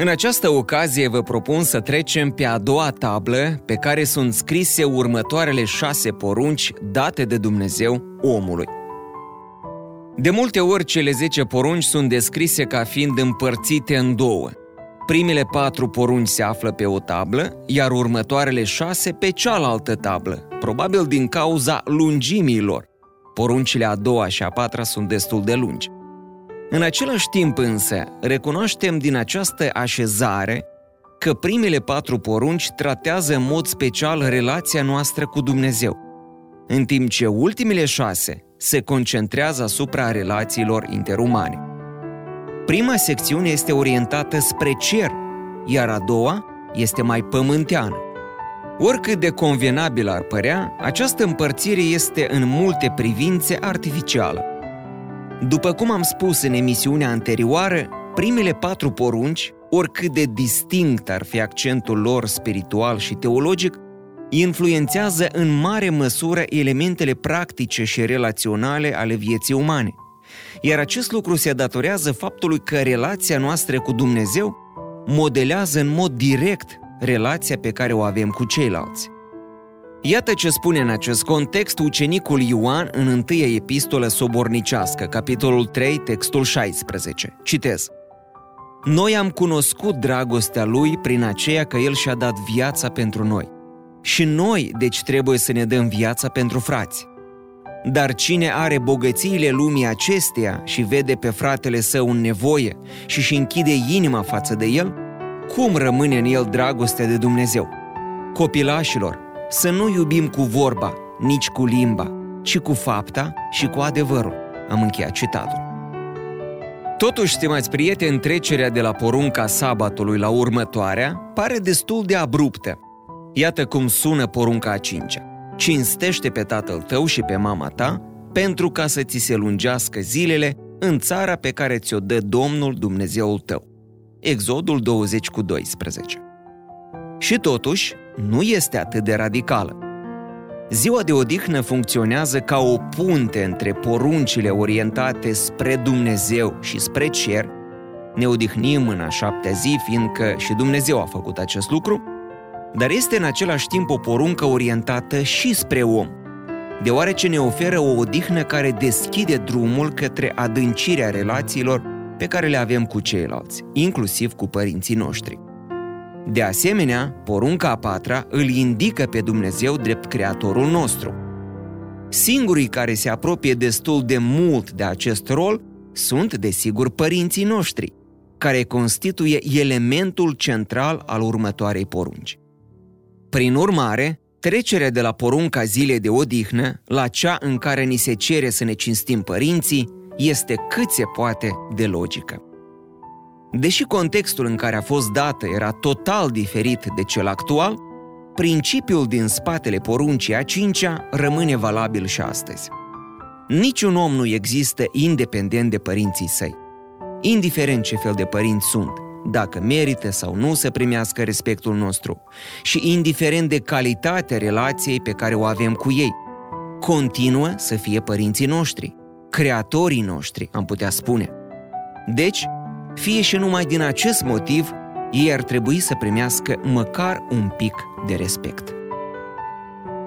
În această ocazie vă propun să trecem pe a doua tablă pe care sunt scrise următoarele șase porunci date de Dumnezeu omului. De multe ori cele zece porunci sunt descrise ca fiind împărțite în două. Primele patru porunci se află pe o tablă, iar următoarele șase pe cealaltă tablă, probabil din cauza lungimii lor. Poruncile a doua și a patra sunt destul de lungi. În același timp însă, recunoaștem din această așezare că primele patru porunci tratează în mod special relația noastră cu Dumnezeu, în timp ce ultimele șase se concentrează asupra relațiilor interumane. Prima secțiune este orientată spre cer, iar a doua este mai pământeană. Oricât de convenabil ar părea, această împărțire este în multe privințe artificială. După cum am spus în emisiunea anterioară, primele patru porunci, oricât de distinct ar fi accentul lor spiritual și teologic, influențează în mare măsură elementele practice și relaționale ale vieții umane. Iar acest lucru se datorează faptului că relația noastră cu Dumnezeu modelează în mod direct relația pe care o avem cu ceilalți. Iată ce spune în acest context ucenicul Ioan în întâia epistolă sobornicească, capitolul 3, textul 16. Citez. Noi am cunoscut dragostea lui prin aceea că el și-a dat viața pentru noi. Și noi, deci, trebuie să ne dăm viața pentru frați. Dar cine are bogățiile lumii acesteia și vede pe fratele său în nevoie și și închide inima față de el, cum rămâne în el dragostea de Dumnezeu? Copilașilor, să nu iubim cu vorba, nici cu limba, ci cu fapta și cu adevărul. Am încheiat citatul. Totuși, stimați prieteni, trecerea de la porunca sabatului la următoarea pare destul de abruptă. Iată cum sună porunca a cincea. Cinstește pe tatăl tău și pe mama ta, pentru ca să ți se lungească zilele în țara pe care ți-o dă Domnul Dumnezeul tău. Exodul 20 cu 12. Și totuși, nu este atât de radicală. Ziua de odihnă funcționează ca o punte între poruncile orientate spre Dumnezeu și spre cer. Ne odihnim în a șaptea zi, fiindcă și Dumnezeu a făcut acest lucru, dar este în același timp o poruncă orientată și spre om, deoarece ne oferă o odihnă care deschide drumul către adâncirea relațiilor pe care le avem cu ceilalți, inclusiv cu părinții noștri. De asemenea, porunca a patra îl indică pe Dumnezeu drept creatorul nostru. Singurii care se apropie destul de mult de acest rol sunt, desigur, părinții noștri, care constituie elementul central al următoarei porunci. Prin urmare, trecerea de la porunca zilei de odihnă la cea în care ni se cere să ne cinstim părinții este cât se poate de logică. Deși contextul în care a fost dată era total diferit de cel actual, principiul din spatele poruncii a cincea rămâne valabil și astăzi. Niciun om nu există independent de părinții săi. Indiferent ce fel de părinți sunt, dacă merită sau nu să primească respectul nostru și indiferent de calitatea relației pe care o avem cu ei, continuă să fie părinții noștri, creatorii noștri, am putea spune. Deci, fie și numai din acest motiv, ei ar trebui să primească măcar un pic de respect.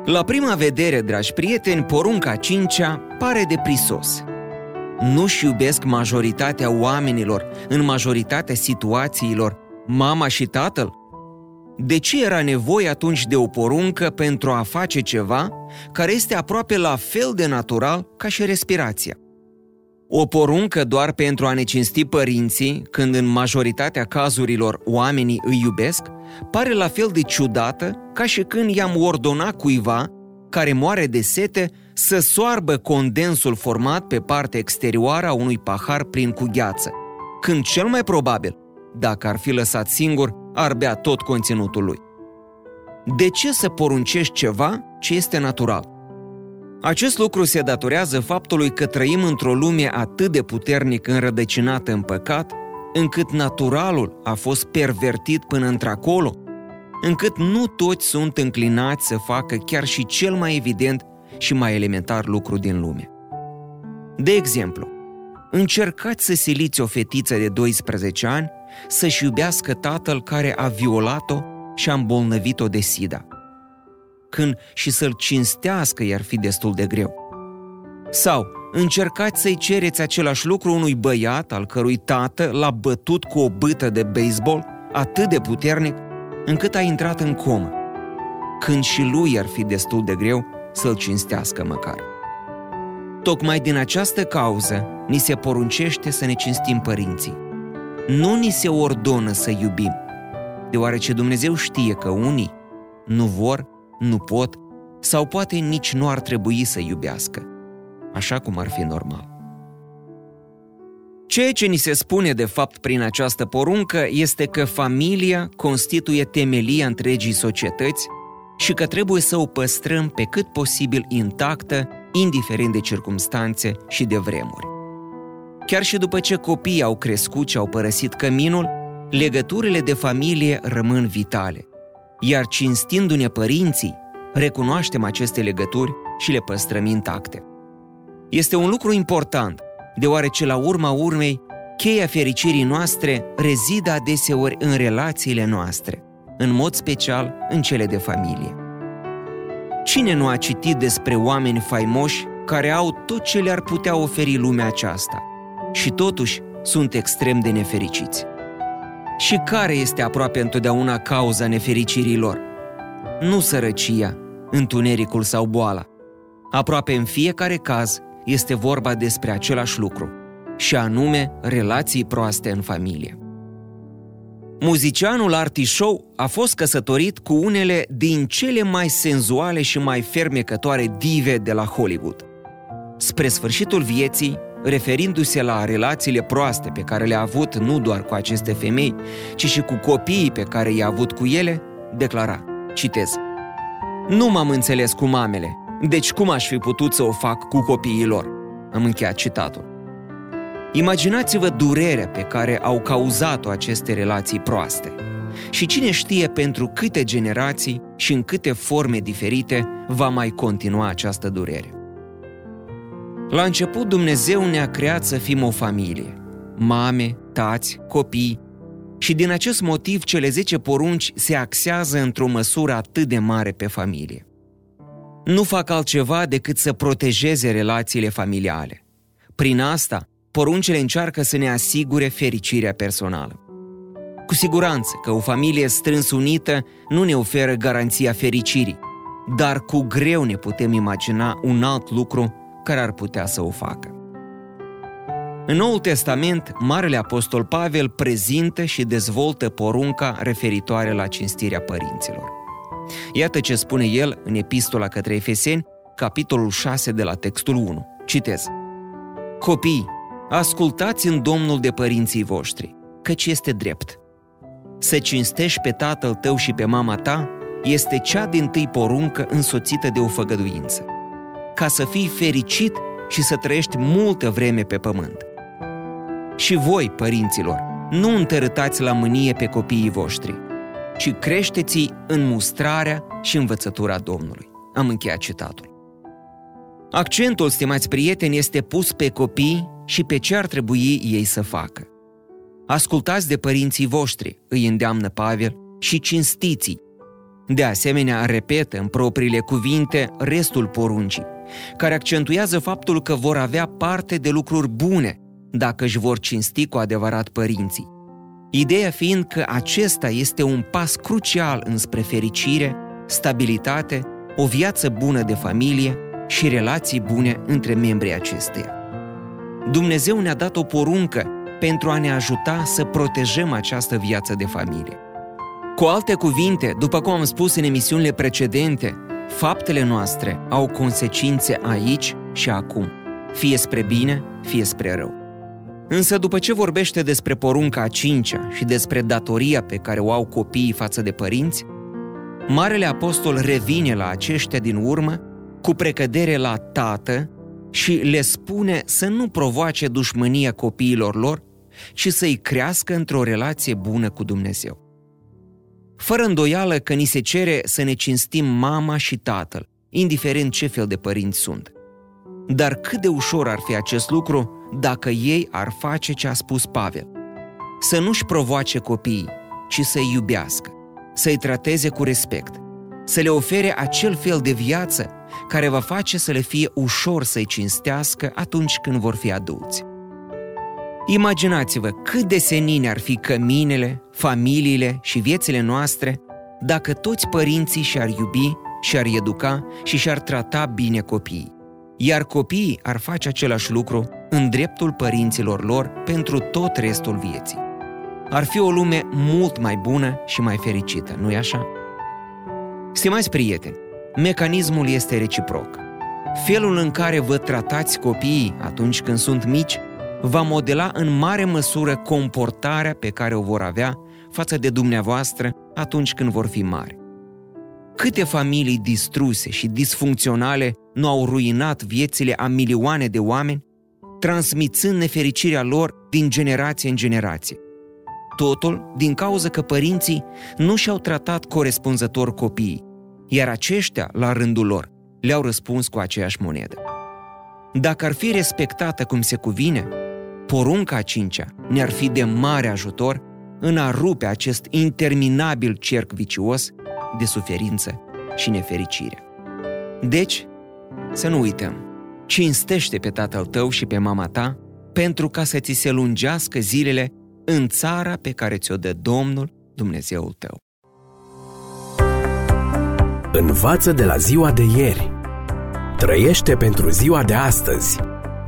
La prima vedere, dragi prieteni, porunca cincea pare de prisos. Nu-și iubesc majoritatea oamenilor, în majoritatea situațiilor, mama și tatăl? De ce era nevoie atunci de o poruncă pentru a face ceva care este aproape la fel de natural ca și respirația? O poruncă doar pentru a ne cinsti părinții, când în majoritatea cazurilor oamenii îi iubesc, pare la fel de ciudată ca și când i-am ordonat cuiva care moare de sete să soarbă condensul format pe partea exterioară a unui pahar prin cu gheață, când cel mai probabil dacă ar fi lăsat singur, ar bea tot conținutul lui. De ce să poruncești ceva ce este natural? Acest lucru se datorează faptului că trăim într-o lume atât de puternic înrădăcinată în păcat, încât naturalul a fost pervertit până într-acolo, încât nu toți sunt înclinați să facă chiar și cel mai evident și mai elementar lucru din lume. De exemplu, încercați să siliți o fetiță de 12 ani să-și iubească tatăl care a violat-o și a îmbolnăvit-o de sida. Când și să-l cinstească i-ar fi destul de greu. Sau încercați să-i cereți același lucru unui băiat al cărui tată l-a bătut cu o bâtă de baseball atât de puternic încât a intrat în comă, când și lui ar fi destul de greu să-l cinstească măcar. Tocmai din această cauză ni se poruncește să ne cinstim părinții. Nu ni se ordonă să iubim, deoarece Dumnezeu știe că unii nu vor, nu pot sau poate nici nu ar trebui să iubească, așa cum ar fi normal. Ceea ce ni se spune de fapt prin această poruncă este că familia constituie temelia întregii societăți și că trebuie să o păstrăm pe cât posibil intactă, indiferent de circumstanțe și de vremuri. Chiar și după ce copiii au crescut și au părăsit căminul, legăturile de familie rămân vitale. Iar cinstindu-ne părinții, recunoaștem aceste legături și le păstrăm intacte. Este un lucru important, deoarece la urma urmei, cheia fericirii noastre rezidă adeseori în relațiile noastre, în mod special în cele de familie. Cine nu a citit despre oameni faimoși care au tot ce le-ar putea oferi lumea aceasta și totuși sunt extrem de nefericiți? Și care este aproape întotdeauna cauza nefericirii lor? Nu sărăcia, întunericul sau boala. Aproape în fiecare caz este vorba despre același lucru, și anume relații proaste în familie. Muzicianul Artie Show a fost căsătorit cu unele din cele mai senzuale și mai fermecătoare dive de la Hollywood. Spre sfârșitul vieții, referindu-se la relațiile proaste pe care le-a avut nu doar cu aceste femei, ci și cu copiii pe care i-a avut cu ele, declara, citez, Nu m-am înțeles cu mamele, deci cum aș fi putut să o fac cu copiii lor? Am încheiat citatul. Imaginați-vă durerea pe care au cauzat-o aceste relații proaste. Și cine știe pentru câte generații și în câte forme diferite va mai continua această durere. La început Dumnezeu ne-a creat să fim o familie, mame, tați, copii, și din acest motiv cele 10 porunci se axează într-o măsură atât de mare pe familie. Nu fac altceva decât să protejeze relațiile familiale. Prin asta, poruncile încearcă să ne asigure fericirea personală. Cu siguranță că o familie strâns unită nu ne oferă garanția fericirii, dar cu greu ne putem imagina un alt lucru care ar putea să o facă. În Noul Testament, Marele Apostol Pavel prezintă și dezvoltă porunca referitoare la cinstirea părinților. Iată ce spune el în Epistola către Efeseni, capitolul 6 de la textul 1. Citez. Copii, ascultați în Domnul de părinții voștri, căci este drept. Să cinstești pe tatăl tău și pe mama ta este cea din tâi poruncă însoțită de o făgăduință, ca să fii fericit și să trăiești multă vreme pe pământ. Și voi, părinților, nu întărâtați la mânie pe copiii voștri, ci creșteți în mustrarea și învățătura Domnului. Am încheiat citatul. Accentul, stimați prieteni, este pus pe copii și pe ce ar trebui ei să facă. Ascultați de părinții voștri, îi îndeamnă Pavel, și cinstiți De asemenea, repetă în propriile cuvinte restul poruncii, care accentuează faptul că vor avea parte de lucruri bune dacă își vor cinsti cu adevărat părinții. Ideea fiind că acesta este un pas crucial înspre fericire, stabilitate, o viață bună de familie și relații bune între membrii acesteia. Dumnezeu ne-a dat o poruncă pentru a ne ajuta să protejăm această viață de familie. Cu alte cuvinte, după cum am spus în emisiunile precedente, faptele noastre au consecințe aici și acum, fie spre bine, fie spre rău. Însă după ce vorbește despre porunca a cincea și despre datoria pe care o au copiii față de părinți, Marele Apostol revine la aceștia din urmă cu precădere la tată și le spune să nu provoace dușmânia copiilor lor, ci să-i crească într-o relație bună cu Dumnezeu. Fără îndoială că ni se cere să ne cinstim mama și tatăl, indiferent ce fel de părinți sunt. Dar cât de ușor ar fi acest lucru dacă ei ar face ce a spus Pavel. Să nu-și provoace copiii, ci să-i iubească, să-i trateze cu respect, să le ofere acel fel de viață care va face să le fie ușor să-i cinstească atunci când vor fi adulți. Imaginați-vă cât de senine ar fi căminele, familiile și viețile noastre dacă toți părinții și-ar iubi, și-ar educa și și-ar trata bine copiii. Iar copiii ar face același lucru în dreptul părinților lor pentru tot restul vieții. Ar fi o lume mult mai bună și mai fericită, nu-i așa? Stimați prieteni, mecanismul este reciproc. Felul în care vă tratați copiii atunci când sunt mici va modela în mare măsură comportarea pe care o vor avea față de dumneavoastră atunci când vor fi mari. Câte familii distruse și disfuncționale nu au ruinat viețile a milioane de oameni, transmițând nefericirea lor din generație în generație. Totul din cauza că părinții nu și-au tratat corespunzător copiii, iar aceștia, la rândul lor, le-au răspuns cu aceeași monedă. Dacă ar fi respectată cum se cuvine, porunca a cincea ne-ar fi de mare ajutor în a rupe acest interminabil cerc vicios de suferință și nefericire. Deci, să nu uităm, cinstește pe tatăl tău și pe mama ta pentru ca să ți se lungească zilele în țara pe care ți-o dă Domnul Dumnezeul tău. Învață de la ziua de ieri. Trăiește pentru ziua de astăzi.